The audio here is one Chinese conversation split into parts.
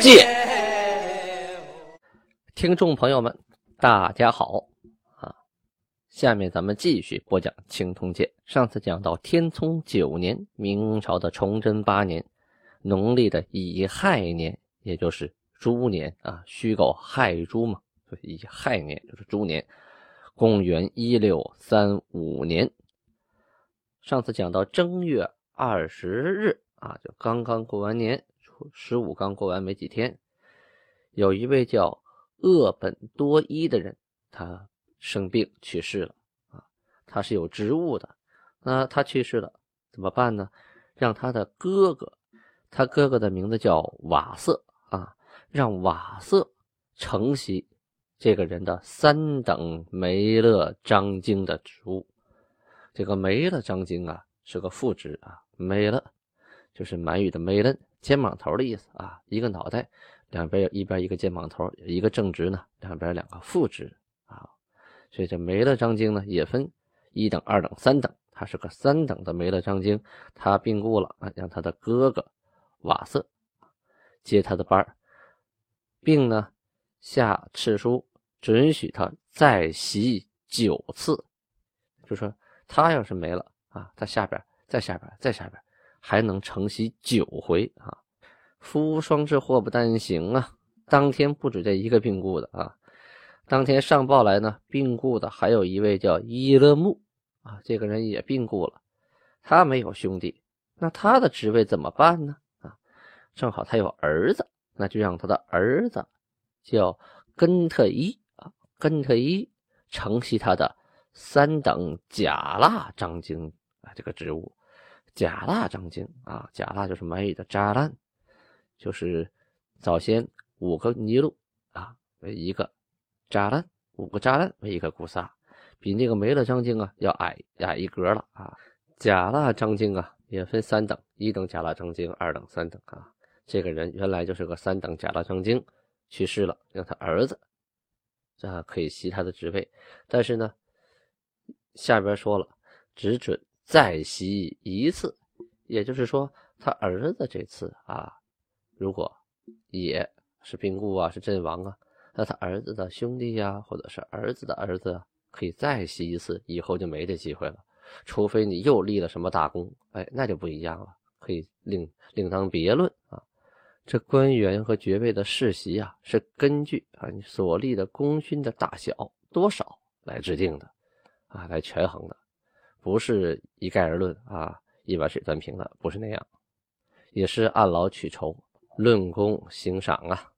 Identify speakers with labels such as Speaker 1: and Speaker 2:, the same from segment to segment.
Speaker 1: 鉴》。听众朋友们，大家好啊。下面咱们继续播讲《青铜剑》。上次讲到天聪九年，明朝的崇祯八年，农历的乙亥年，也就是猪年啊，戌狗亥猪嘛，乙亥年就是猪年。公元一六三五年，上次讲到正月二十日啊，就刚刚过完年，十五刚过完没几天，有一位叫鄂本多伊的人，他。生病去世了啊，他是有职务的，那他去世了怎么办呢？让他的哥哥，他哥哥的名字叫瓦瑟啊，让瓦瑟承袭这个人的三等梅勒章京的职务。这个梅勒章京啊是个副职啊，梅勒就是满语的梅勒，肩膀头的意思啊，一个脑袋两边有一边一个肩膀头，一个正直呢，两边两个副职啊。所以这梅勒章京呢也分一等、二等、三等，他是个三等的梅勒章京。他病故了啊，让他的哥哥瓦瑟接他的班并呢下敕书准许他再袭九次，就说他要是没了啊，他下边再下边再下边还能承袭九回啊。福无双至，祸不单行啊！当天不止这一个病故的啊。当天上报来呢，病故的还有一位叫伊勒木啊，这个人也病故了，他没有兄弟，那他的职位怎么办呢？啊，正好他有儿子，那就让他的儿子叫根特伊啊，根特伊承袭他的三等甲腊章京啊这个职务。甲腊章经啊，甲腊就是满语的扎烂，就是早先五个尼禄啊为一个。扎烂五个扎烂为一个古萨，比那个梅勒章经啊要矮矮一格了啊。甲腊章经啊也分三等，一等甲腊章经，二等、三等啊。这个人原来就是个三等甲腊章经，去世了，让他儿子啊可以袭他的职位，但是呢，下边说了只准再袭一次，也就是说他儿子这次啊，如果也是病故啊，是阵亡啊。那他儿子的兄弟呀，或者是儿子的儿子，可以再袭一次，以后就没这机会了。除非你又立了什么大功，哎，那就不一样了，可以另另当别论啊。这官员和爵位的世袭啊，是根据啊你所立的功勋的大小多少来制定的，啊，来权衡的，不是一概而论啊，一碗水端平的，不是那样，也是按劳取酬，论功行赏啊。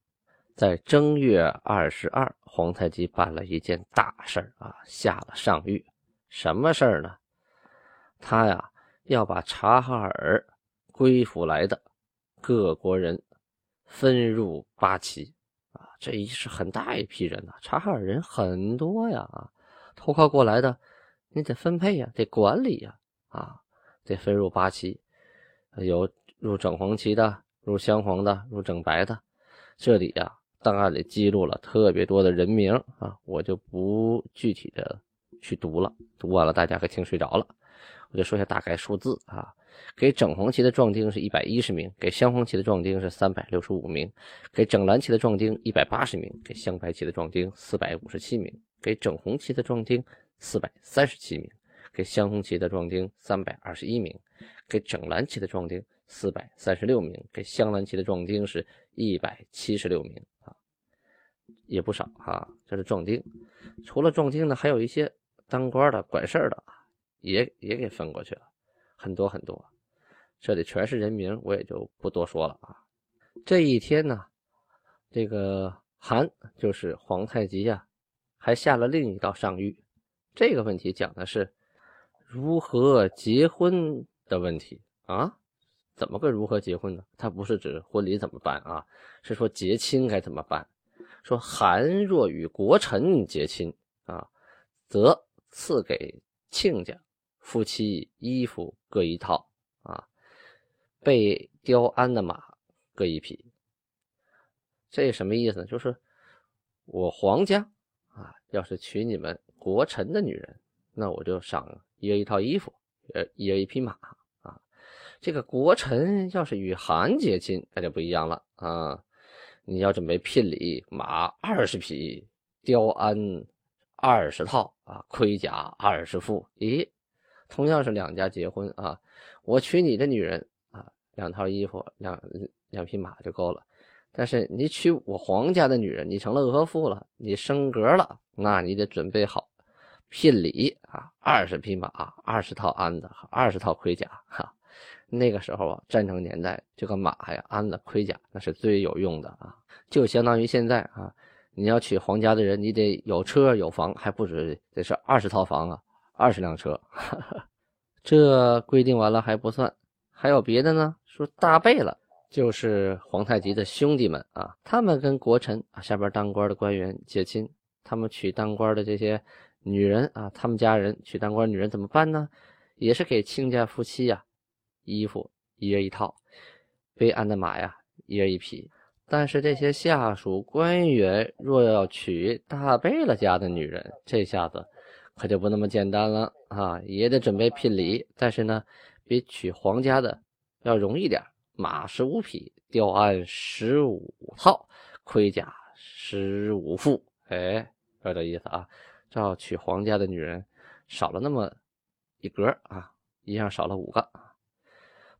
Speaker 1: 在正月二十二，皇太极办了一件大事啊，下了上谕。什么事儿呢？他呀要把察哈尔归附来的各国人分入八旗啊，这一是很大一批人呐。察哈尔人很多呀啊，投靠过来的，你得分配呀，得管理呀啊，得分入八旗，有入整黄旗的，入镶黄的，入整白的，这里呀。档案里记录了特别多的人名啊，我就不具体的去读了，读完了大家可听睡着了。我就说一下大概数字啊，给整黄旗的壮丁是一百一十名，给镶黄旗的壮丁是三百六十五名，给整蓝旗的壮丁一百八十名，给镶白旗的壮丁四百五十七名，给整红旗的壮丁四百三十七名，给镶红旗的壮丁三百二十一名，给整蓝旗的壮丁四百三十六名，给镶蓝旗的壮丁是一百七十六名。也不少哈，这是壮丁。除了壮丁呢，还有一些当官的、管事的，也也给分过去了，很多很多。这里全是人名，我也就不多说了啊。这一天呢，这个韩就是皇太极呀，还下了另一道上谕。这个问题讲的是如何结婚的问题啊。怎么个如何结婚呢？它不是指婚礼怎么办啊，是说结亲该怎么办。说韩若与国臣结亲啊，则赐给亲家夫妻衣服各一套啊，被雕鞍的马各一匹。这什么意思呢？就是我皇家啊，要是娶你们国臣的女人，那我就赏一人一套衣服，呃，一人一匹马啊。这个国臣要是与韩结亲，那就不一样了啊。你要准备聘礼，马二十匹，雕鞍二十套啊，盔甲二十副。咦，同样是两家结婚啊，我娶你的女人啊，两套衣服，两两匹马就够了。但是你娶我皇家的女人，你成了额驸了，你升格了，那你得准备好聘礼啊，二十匹马，二十套鞍子，二十套盔甲。哈，那个时候啊，战争年代，这个马呀、鞍子、盔甲那是最有用的啊，就相当于现在啊，你要娶皇家的人，你得有车有房，还不止得是二十套房啊，二十辆车。这规定完了还不算，还有别的呢，说大贝了。就是皇太极的兄弟们啊，他们跟国臣啊下边当官的官员结亲，他们娶当官的这些女人啊，他们家人娶当官女人怎么办呢？也是给亲家夫妻呀衣服一人一套，备鞍的马呀一人一匹。但是这些下属官员若要娶大贝勒家的女人，这下子可就不那么简单了啊，也得准备聘礼。但是呢，比娶皇家的要容易点。马十五匹，雕鞍十五套，盔甲十五副。哎，有点意思啊！照娶皇家的女人少了那么一格啊，一样少了五个。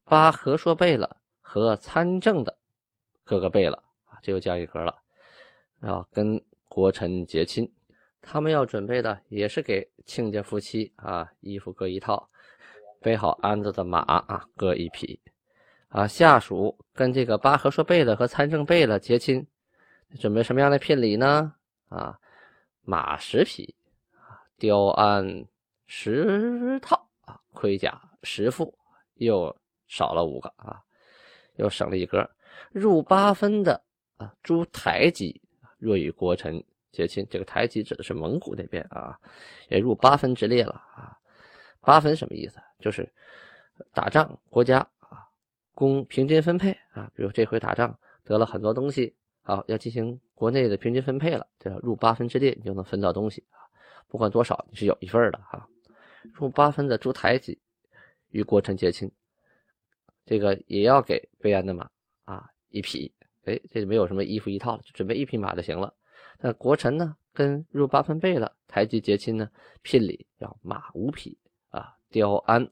Speaker 1: 八和硕贝勒和参政的各个贝勒啊，这又加一格了。啊，跟国臣结亲，他们要准备的也是给亲家夫妻啊，衣服各一套，备好鞍子的马啊，各一匹。啊，下属跟这个巴和硕贝勒和参政贝勒结亲，准备什么样的聘礼呢？啊，马十匹，雕鞍十套，啊，盔甲十副，又少了五个啊，又省了一格。入八分的啊，诸台吉若与国臣结亲，这个台吉指的是蒙古那边啊，也入八分之列了啊。八分什么意思？就是打仗国家啊。公平均分配啊，比如这回打仗得了很多东西，好要进行国内的平均分配了，这入八分之列，你就能分到东西啊，不管多少你是有一份的哈。入八分的朱台吉与国臣结亲，这个也要给备鞍的马啊一匹，哎，这就没有什么衣服一套了，就准备一匹马就行了。那国臣呢，跟入八分贝了台吉结亲呢，聘礼要马五匹啊，雕鞍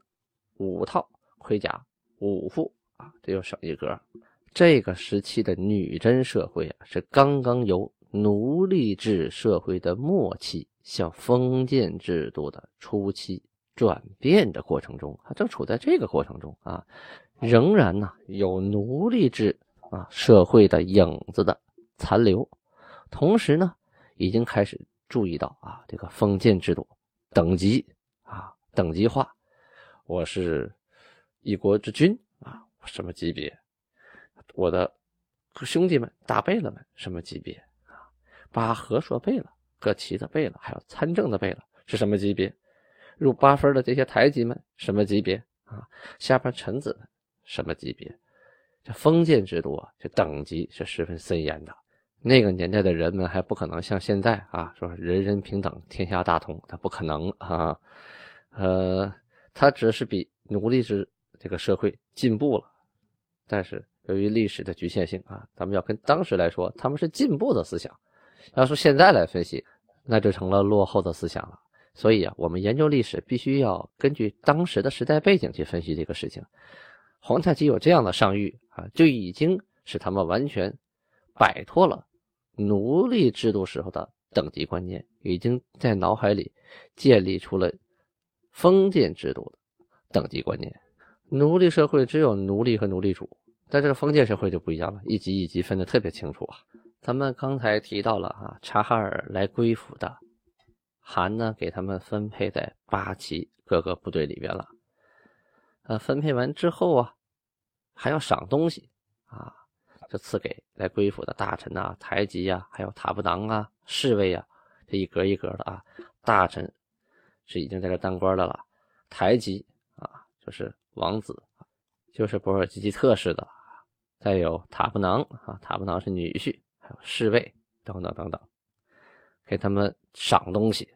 Speaker 1: 五套，盔甲五副。啊，这又省一格。这个时期的女真社会啊，是刚刚由奴隶制社会的末期向封建制度的初期转变的过程中，它正处在这个过程中啊，仍然呢有奴隶制啊社会的影子的残留，同时呢，已经开始注意到啊这个封建制度等级啊等级化，我是一国之君啊。什么级别？我的兄弟们、大贝勒们什么级别啊？八和硕贝勒、各旗的贝勒，还有参政的贝勒是什么级别？入八分的这些台级们什么级别啊？下边臣子们什么级别？这封建制度啊，这等级是十分森严的。那个年代的人们还不可能像现在啊，说人人平等、天下大同，他不可能啊。呃，他只是比奴隶制这个社会进步了。但是由于历史的局限性啊，咱们要跟当时来说，他们是进步的思想；要说现在来分析，那就成了落后的思想了。所以啊，我们研究历史必须要根据当时的时代背景去分析这个事情。皇太极有这样的上谕啊，就已经使他们完全摆脱了奴隶制度时候的等级观念，已经在脑海里建立出了封建制度的等级观念。奴隶社会只有奴隶和奴隶主，在这个封建社会就不一样了，一级一级分得特别清楚啊。咱们刚才提到了啊，察哈尔来归附的韩呢，给他们分配在八旗各个部队里边了。呃，分配完之后啊，还要赏东西啊，就赐给来归附的大臣呐、台吉呀，还有塔布囊啊、侍卫啊，这一格一格的啊。大臣是已经在这当官的了，台吉啊就是王子，就是博尔济吉特氏的，再有塔布囊啊，塔布囊是女婿，还有侍卫等等等等，给他们赏东西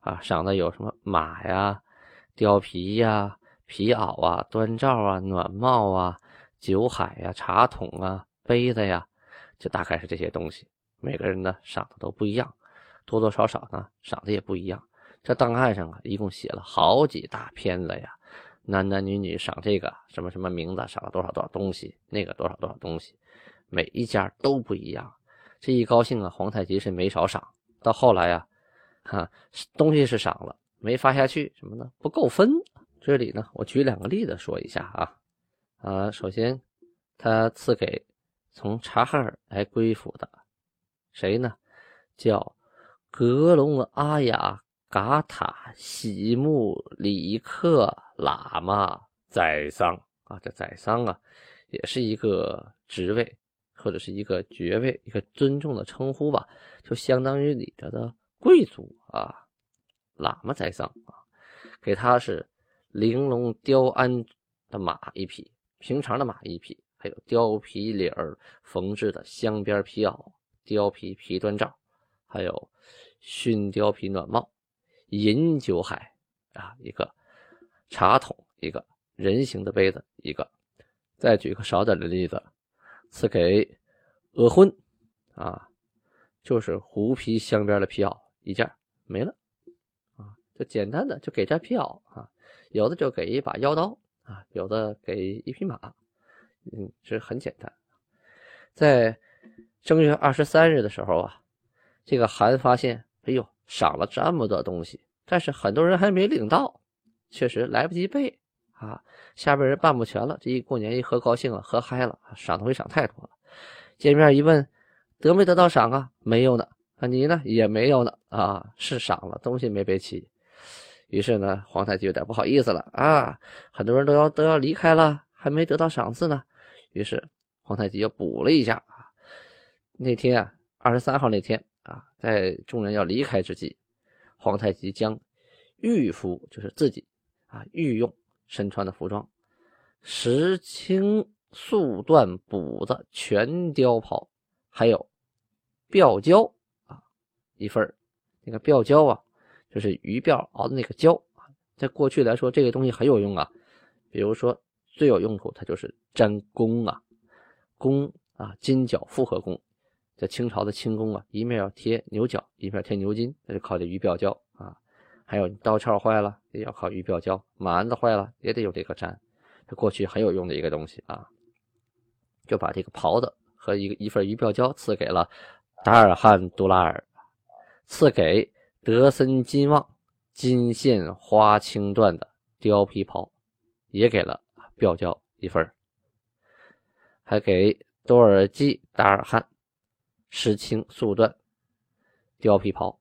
Speaker 1: 啊，赏的有什么马呀、貂皮呀。皮袄啊，端罩啊，暖帽啊，酒海呀，茶桶啊，杯子呀，就大概是这些东西。每个人呢赏的都不一样，多多少少呢赏的也不一样。这档案上啊，一共写了好几大片子呀，男男女女赏这个什么什么名字，赏了多少多少东西，那个多少多少东西，每一家都不一样。这一高兴啊，皇太极是没少赏。到后来呀，哈，东西是赏了，没发下去，什么呢？不够分。这里呢，我举两个例子说一下啊，啊，首先，他赐给从察哈尔来归附的谁呢？叫格隆阿雅嘎塔喜木里克喇嘛宰桑啊，这宰桑啊，也是一个职位或者是一个爵位，一个尊重的称呼吧，就相当于里头的贵族啊，喇嘛宰桑啊，给他是。玲珑雕鞍的马一匹，平常的马一匹，还有貂皮领儿缝制的镶边皮袄、貂皮皮端罩，还有熏貂皮暖帽、银酒海啊，一个茶桶，一个人形的杯子，一个。再举个少点的例子，赐给额婚啊，就是狐皮镶边的皮袄一件，没了啊，就简单的就给件皮袄啊。有的就给一把腰刀啊，有的给一匹马，嗯，这很简单。在正月二十三日的时候啊，这个韩发现，哎呦，赏了这么多东西，但是很多人还没领到，确实来不及备啊，下边人办不全了。这一过年一喝高兴了，喝嗨了，赏东西赏太多了。见面一问，得没得到赏啊？没有呢。啊，你呢？也没有呢。啊，是赏了，东西没备齐。于是呢，皇太极有点不好意思了啊，很多人都要都要离开了，还没得到赏赐呢。于是皇太极又补了一下啊。那天啊，二十三号那天啊，在众人要离开之际，皇太极将御服，就是自己啊御用身穿的服装，石青素缎补子全貂袍，还有吊胶啊一份那个吊胶啊。就是鱼鳔熬的那个胶啊，在过去来说，这个东西很有用啊。比如说最有用途，它就是粘弓啊，弓啊，金角复合弓，在清朝的清宫啊，一面要贴牛角，一面贴牛筋，那就靠这鱼鳔胶啊。还有刀鞘坏了，也要靠鱼鳔胶；马鞍子坏了，也得用这个粘。这过去很有用的一个东西啊，就把这个袍子和一个一份鱼鳔胶赐给了达尔汉杜拉尔，赐给。德森金旺金线花青缎的貂皮袍，也给了表胶一份还给多尔基达尔汗石青素缎貂皮袍，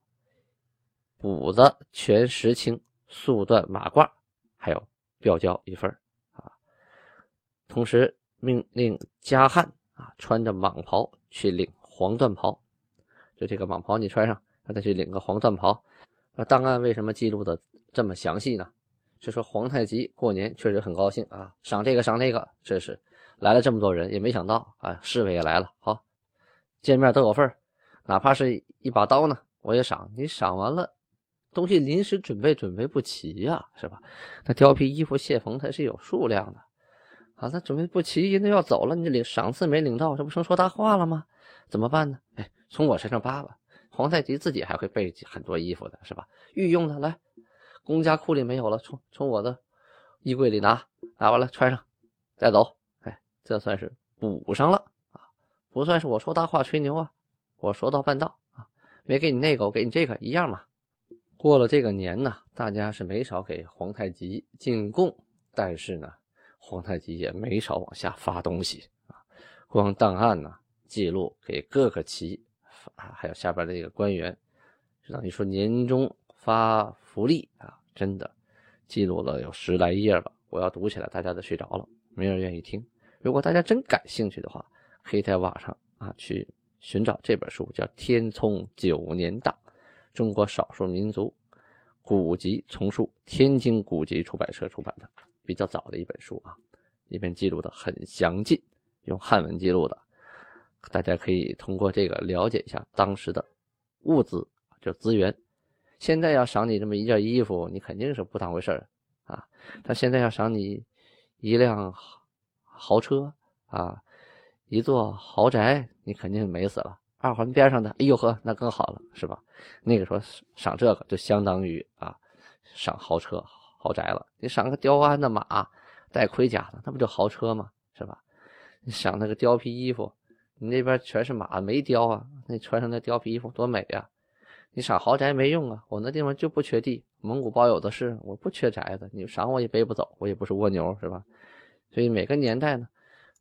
Speaker 1: 补的全石青素缎马褂，还有表胶一份啊。同时命令加汉啊穿着蟒袍去领黄缎袍，就这个蟒袍你穿上。让他去领个黄缎袍，那档案为什么记录的这么详细呢？就说皇太极过年确实很高兴啊，赏这个赏那个，这是来了这么多人，也没想到啊，侍卫也来了，好，见面都有份哪怕是一把刀呢，我也赏。你赏完了，东西临时准备准备不齐呀，是吧？那貂皮衣服卸缝它是有数量的，啊，那准备不齐，人都要走了，你领赏赐没领到，这不成说大话了吗？怎么办呢？哎，从我身上扒吧。皇太极自己还会备很多衣服的，是吧？御用的，来，公家库里没有了，从从我的衣柜里拿，拿完了穿上，再走。哎，这算是补上了啊，不算是我说大话吹牛啊，我说到办到啊，没给你那个，我给你这个一样嘛。过了这个年呢，大家是没少给皇太极进贡，但是呢，皇太极也没少往下发东西啊，光档案呢记录给各个旗。啊，还有下边的这个官员，就等于说年终发福利啊，真的记录了有十来页吧。我要读起来，大家都睡着了，没人愿意听。如果大家真感兴趣的话，可以在网上啊去寻找这本书，叫《天聪九年大》，中国少数民族古籍丛书，天津古籍出版社出版的，比较早的一本书啊，里面记录的很详尽，用汉文记录的，大家可以通过这个了解一下当时的物资就资源。现在要赏你这么一件衣服，你肯定是不当回事儿啊。他现在要赏你一辆豪车啊，一座豪宅，你肯定美死了。二环边上的，哎呦呵，那更好了，是吧？那个时候赏这个就相当于啊赏豪车豪宅了。你赏个雕鞍的马，带盔甲的，那不就豪车吗？是吧？你赏那个貂皮衣服，你那边全是马，没貂啊，那穿上那貂皮衣服多美呀！你赏豪宅没用啊，我那地方就不缺地，蒙古包有的是，我不缺宅子，你赏我也背不走，我也不是蜗牛，是吧？所以每个年代呢，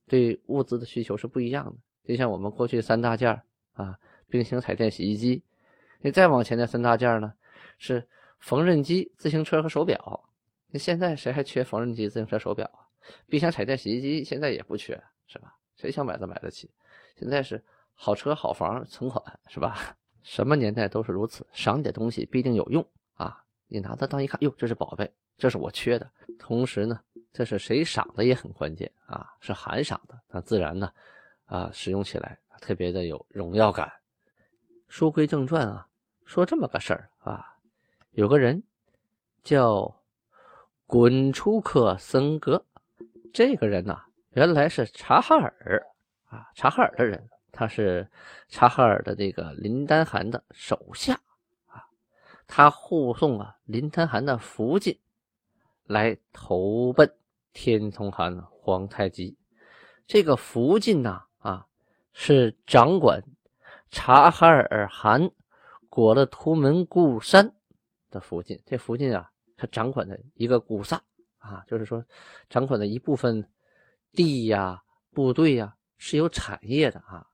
Speaker 1: 对物资的需求是不一样的。就像我们过去三大件啊，冰箱、彩电、洗衣机，你再往前的三大件呢，是缝纫机、自行车和手表。那现在谁还缺缝纫机、自行车、手表啊？冰箱、彩电、洗衣机现在也不缺，是吧？谁想买都买得起。现在是好车、好房、存款，是吧？什么年代都是如此，赏你的东西必定有用啊！你拿它当一看，哟，这是宝贝，这是我缺的。同时呢，这是谁赏的也很关键啊，是寒赏的，那自然呢，啊，使用起来特别的有荣耀感。书归正传啊，说这么个事儿啊，有个人叫滚出克森格，这个人呐，原来是察哈尔啊，察哈尔的人。他是察哈尔的这个林丹汗的手下啊，他护送啊林丹汗的福晋来投奔天聪汗皇太极。这个福晋呐，是掌管察哈尔汗过了图门固山的福晋。这福晋啊，他掌管的一个古萨啊，就是说掌管的一部分地呀、部队呀是有产业的啊。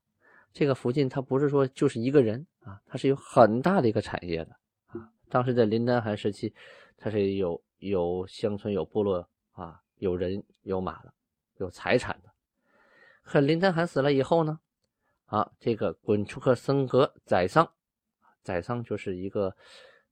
Speaker 1: 这个福晋，他不是说就是一个人啊，他是有很大的一个产业的啊。当时在林丹汗时期，他是有有乡村、有部落啊，有人有马的，有财产的。可林丹汗死了以后呢，啊，这个滚出克森格宰桑，宰桑就是一个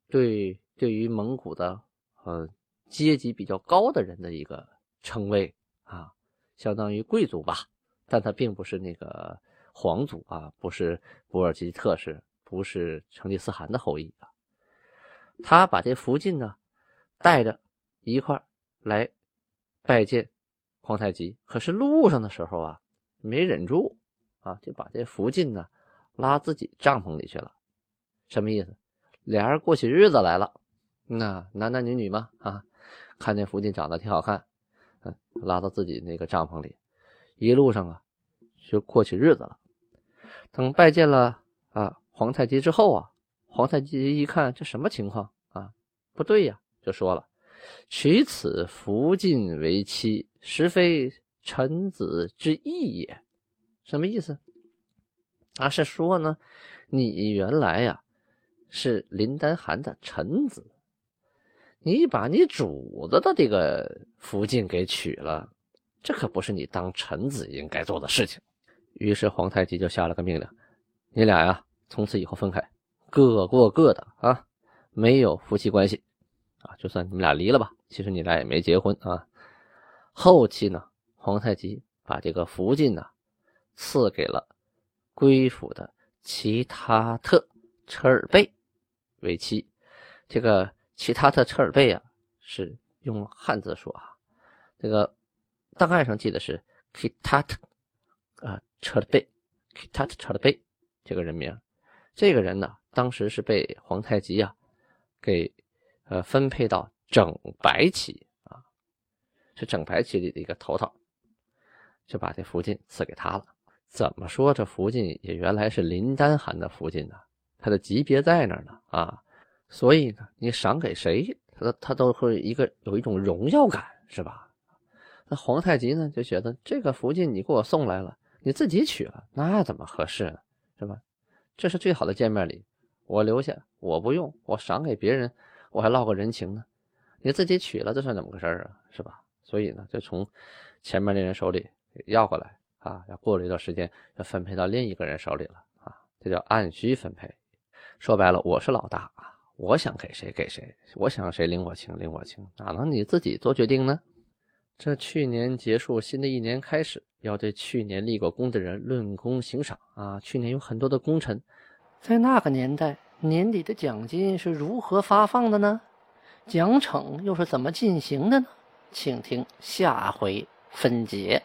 Speaker 1: 对对于蒙古的呃阶级比较高的人的一个称谓啊，相当于贵族吧，但他并不是那个。皇族啊，不是博尔济特氏，不是成吉思汗的后裔啊。他把这福晋呢带着一块来拜见皇太极，可是路上的时候啊，没忍住啊，就把这福晋呢拉自己帐篷里去了。什么意思？俩人过起日子来了，那男男女女嘛啊，看见福晋长得挺好看，嗯，拉到自己那个帐篷里，一路上啊就过起日子了。等拜见了啊皇太极之后啊，皇太极一看这什么情况啊？不对呀，就说了：“娶此福晋为妻，实非臣子之意也。”什么意思？啊，是说呢，你原来呀是林丹汗的臣子，你把你主子的这个福晋给娶了，这可不是你当臣子应该做的事情。于是皇太极就下了个命令：“你俩呀，从此以后分开，各过各的啊，没有夫妻关系啊。就算你们俩离了吧，其实你俩也没结婚啊。”后期呢，皇太极把这个福晋呢赐给了归附的其他特车尔贝为妻。这个其他特车尔贝啊，是用汉字说啊，这个档案上记的是 kitat 啊。车尔贝，他车尔贝这个人名，这个人呢，当时是被皇太极啊给呃分配到整白旗啊，是整白旗里的一个头头，就把这福晋赐给他了。怎么说这福晋也原来是林丹汗的福晋呢？他的级别在那儿呢啊，所以呢，你赏给谁，他他都会一个有一种荣耀感，是吧？那皇太极呢就觉得这个福晋你给我送来了。你自己娶了，那怎么合适呢？是吧？这是最好的见面礼，我留下，我不用，我赏给别人，我还落个人情呢。你自己娶了，这算怎么个事啊？是吧？所以呢，就从前面那人手里要过来啊，要过了一段时间要分配到另一个人手里了啊，这叫按需分配。说白了，我是老大啊，我想给谁给谁，我想谁领我情领我情，哪能你自己做决定呢？这去年结束，新的一年开始，要对去年立过功的人论功行赏啊。去年有很多的功臣，在那个年代，年底的奖金是如何发放的呢？奖惩又是怎么进行的呢？请听下回分解。